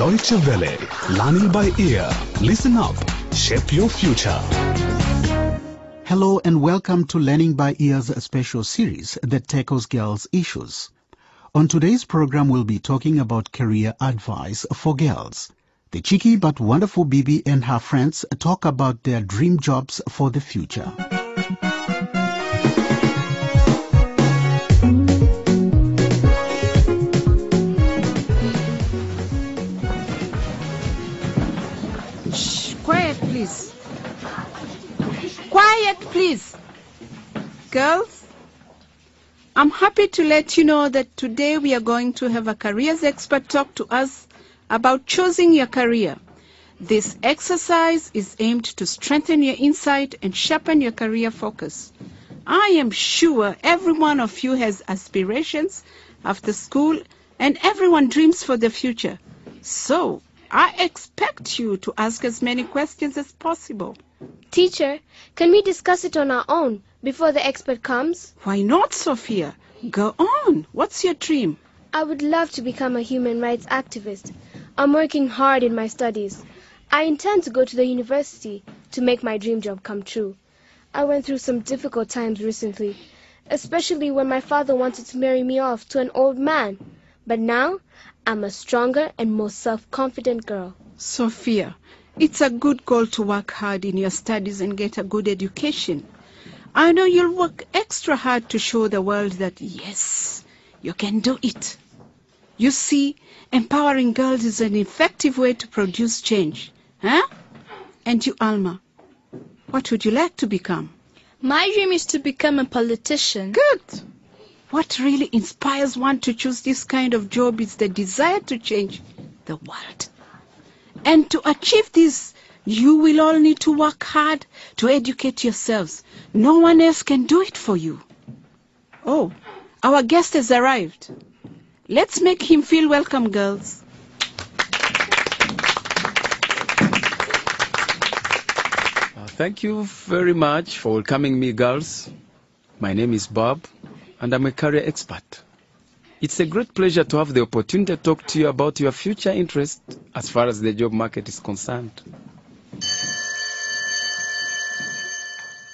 Deutsche Welle. Learning by ear. Listen up. Shape your future. Hello and welcome to Learning by Ear's special series that tackles girls' issues. On today's program, we'll be talking about career advice for girls. The cheeky but wonderful Bibi and her friends talk about their dream jobs for the future. Girls, I'm happy to let you know that today we are going to have a careers expert talk to us about choosing your career. This exercise is aimed to strengthen your insight and sharpen your career focus. I am sure every one of you has aspirations after school and everyone dreams for the future. So, I expect you to ask as many questions as possible. Teacher, can we discuss it on our own before the expert comes? Why not, Sophia? Go on. What's your dream? I would love to become a human rights activist. I'm working hard in my studies. I intend to go to the university to make my dream job come true. I went through some difficult times recently, especially when my father wanted to marry me off to an old man. But now, I'm a stronger and more self-confident girl. Sophia, it's a good goal to work hard in your studies and get a good education. I know you'll work extra hard to show the world that yes, you can do it. You see, empowering girls is an effective way to produce change. Huh? And you, Alma, what would you like to become? My dream is to become a politician. Good. What really inspires one to choose this kind of job is the desire to change the world. And to achieve this, you will all need to work hard to educate yourselves. No one else can do it for you. Oh, our guest has arrived. Let's make him feel welcome, girls. Uh, Thank you very much for welcoming me, girls. My name is Bob, and I'm a career expert. It's a great pleasure to have the opportunity to talk to you about your future interest as far as the job market is concerned.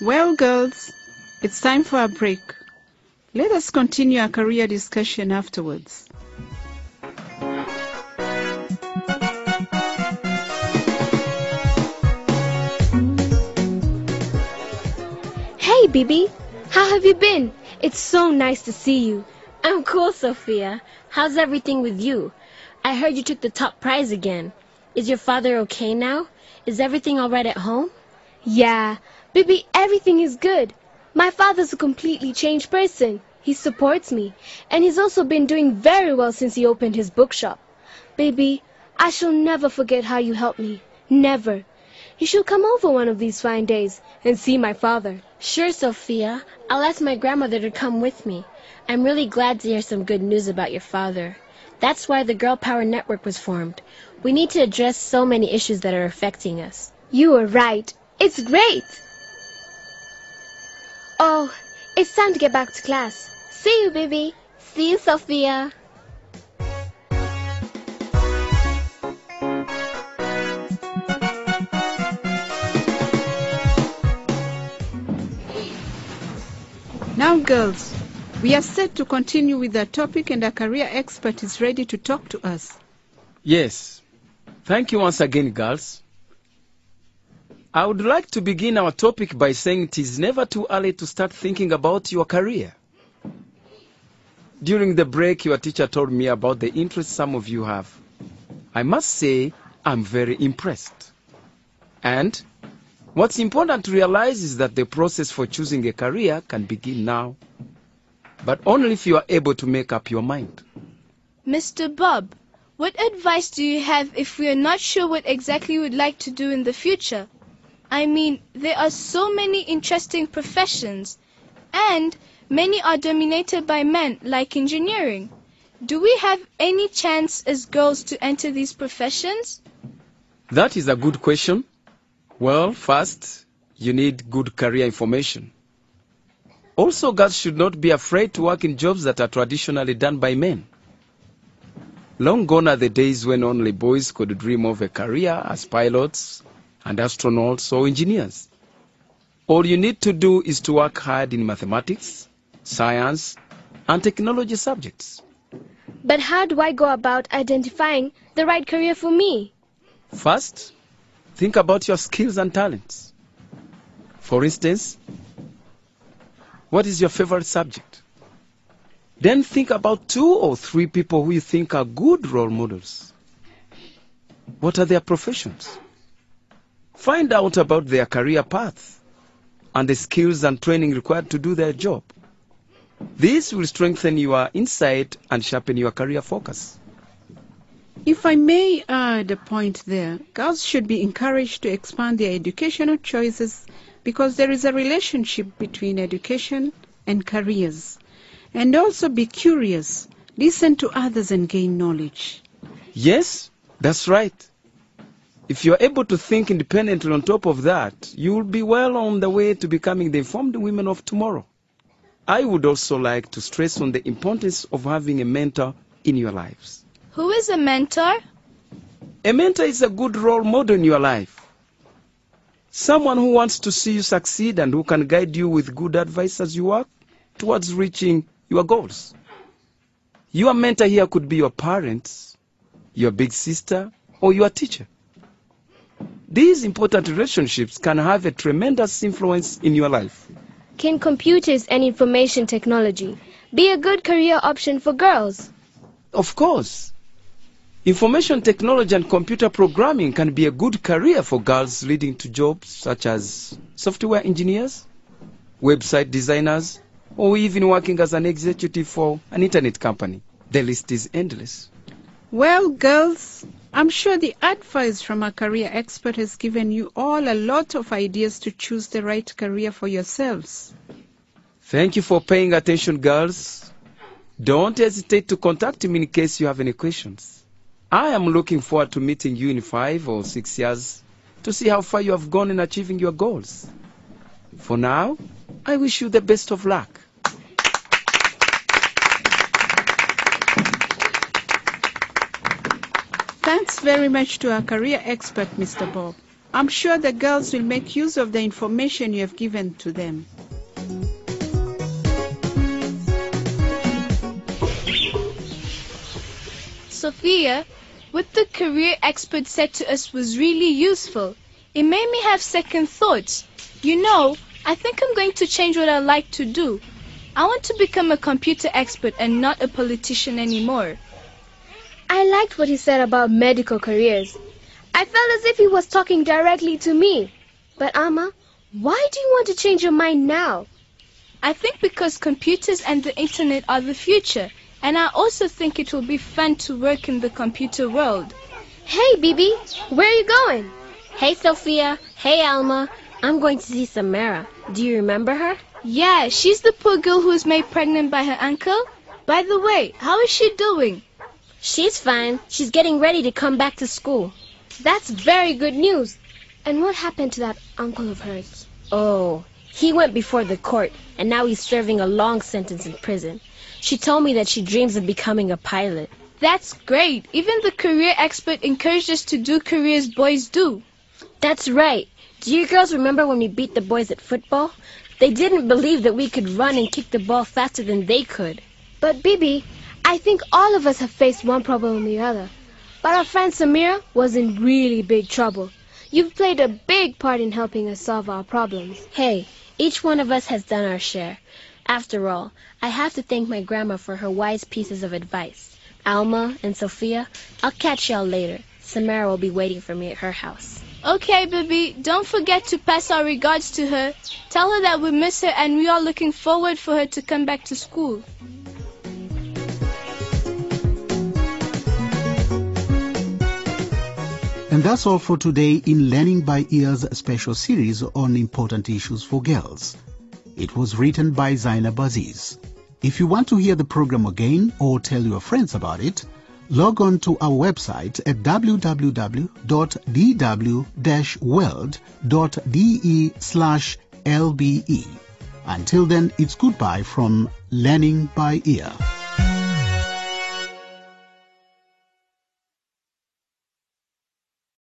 Well, girls, it's time for a break. Let us continue our career discussion afterwards. Hey, Bibi, how have you been? It's so nice to see you. I'm cool, Sophia. How's everything with you? I heard you took the top prize again. Is your father okay now? Is everything all right at home? Yeah, Bibi, everything is good. My father's a completely changed person. He supports me, and he's also been doing very well since he opened his bookshop. Bibi, I shall never forget how you helped me. Never. You should come over one of these fine days and see my father. Sure, Sophia. I'll ask my grandmother to come with me. I'm really glad to hear some good news about your father. That's why the Girl Power Network was formed. We need to address so many issues that are affecting us. You are right. It's great. Oh, it's time to get back to class. See you, Bibi. See you, Sophia. Girls, we are set to continue with our topic, and our career expert is ready to talk to us. Yes. Thank you once again, girls. I would like to begin our topic by saying it is never too early to start thinking about your career. During the break, your teacher told me about the interest some of you have. I must say, I'm very impressed. And what's important to realize is that the process for choosing a career can begin now, but only if you are able to make up your mind. Mr. Bob, what advice do you have if we are not sure what exactly we'd like to do in the future? I mean, there are so many interesting professions, and many are dominated by men, like engineering. Do we have any chance as girls to enter these professions? That is a good question. Well, first, you need good career information. Also, girls should not be afraid to work in jobs that are traditionally done by men. Long gone are the days when only boys could dream of a career as pilots and astronauts or engineers. All you need to do is to work hard in mathematics, science, and technology subjects. But how do I go about identifying the right career for me? First, think about your skills and talents. For instance, what is your favorite subject? Then think about two or three people who you think are good role models. What are their professions? Find out about their career path and the skills and training required to do their job. This will strengthen your insight and sharpen your career focus. If I may add a point there, girls should be encouraged to expand their educational choices because there is a relationship between education and careers. And also be curious, listen to others and gain knowledge. Yes, that's right. If you're able to think independently on top of that, you will be well on the way to becoming the informed women of tomorrow. I would also like to stress on the importance of having a mentor in your lives. Who is a mentor? A mentor is a good role model in your life. Someone who wants to see you succeed and who can guide you with good advice as you work towards reaching your goals. Your mentor here could be your parents, your big sister, or your teacher. These important relationships can have a tremendous influence in your life. Can computers and information technology be a good career option for girls? Of course, information technology and computer programming can be a good career for girls leading to jobs such as software engineers, website designers, or even working as an executive for an internet company. The list is endless. Well, girls, I'm sure the advice from a career expert has given you all a lot of ideas to choose the right career for yourselves. Thank you for paying attention, girls. Don't hesitate to contact me in case you have any questions. I am looking forward to meeting you in five or six years to see how far you have gone in achieving your goals. For now, I wish you the best of luck. Thanks very much to our career expert, Mr. Bob. I'm sure the girls will make use of the information you have given to them. Sophia, what the career expert said to us was really useful. It made me have second thoughts. You know, I think I'm going to change what I like to do. I want to become a computer expert and not a politician anymore. I liked what he said about medical careers. I felt as if he was talking directly to me. But Alma, why do you want to change your mind now? I think because computers and the internet are the future, and I also think it will be fun to work in the computer world. Hey, Bibi, where are you going? Hey, Sophia. Hey, Alma. I'm going to see Samara. Do you remember her? Yeah, she's the poor girl who was made pregnant by her uncle. By the way, how is she doing? She's fine. She's getting ready to come back to school. That's very good news. And what happened to that uncle of hers? Oh, he went before the court, and now he's serving a long sentence in prison. She told me that she dreams of becoming a pilot. That's great. Even the career expert encouraged us to do careers boys do. That's right. Do you girls remember when we beat the boys at football? They didn't believe that we could run and kick the ball faster than they could. But Bibi, I think all of us have faced one problem or the other. But our friend Samira was in really big trouble. You've played a big part in helping us solve our problems. Hey, each one of us has done our share. After all, I have to thank my grandma for her wise pieces of advice. Alma and Sophia, I'll catch y'all later. Samara will be waiting for me at her house. Okay, Bibi, don't forget to pass our regards to her. Tell her that we miss her and we are looking forward for her to come back to school. And that's all for today in Learning by Ear's special series on important issues for girls. It was written by Zainab Aziz. If you want to hear the program again or tell your friends about it, log on to our website at www.dw-world.de slash lbe. Until then, it's goodbye from Learning by Ear.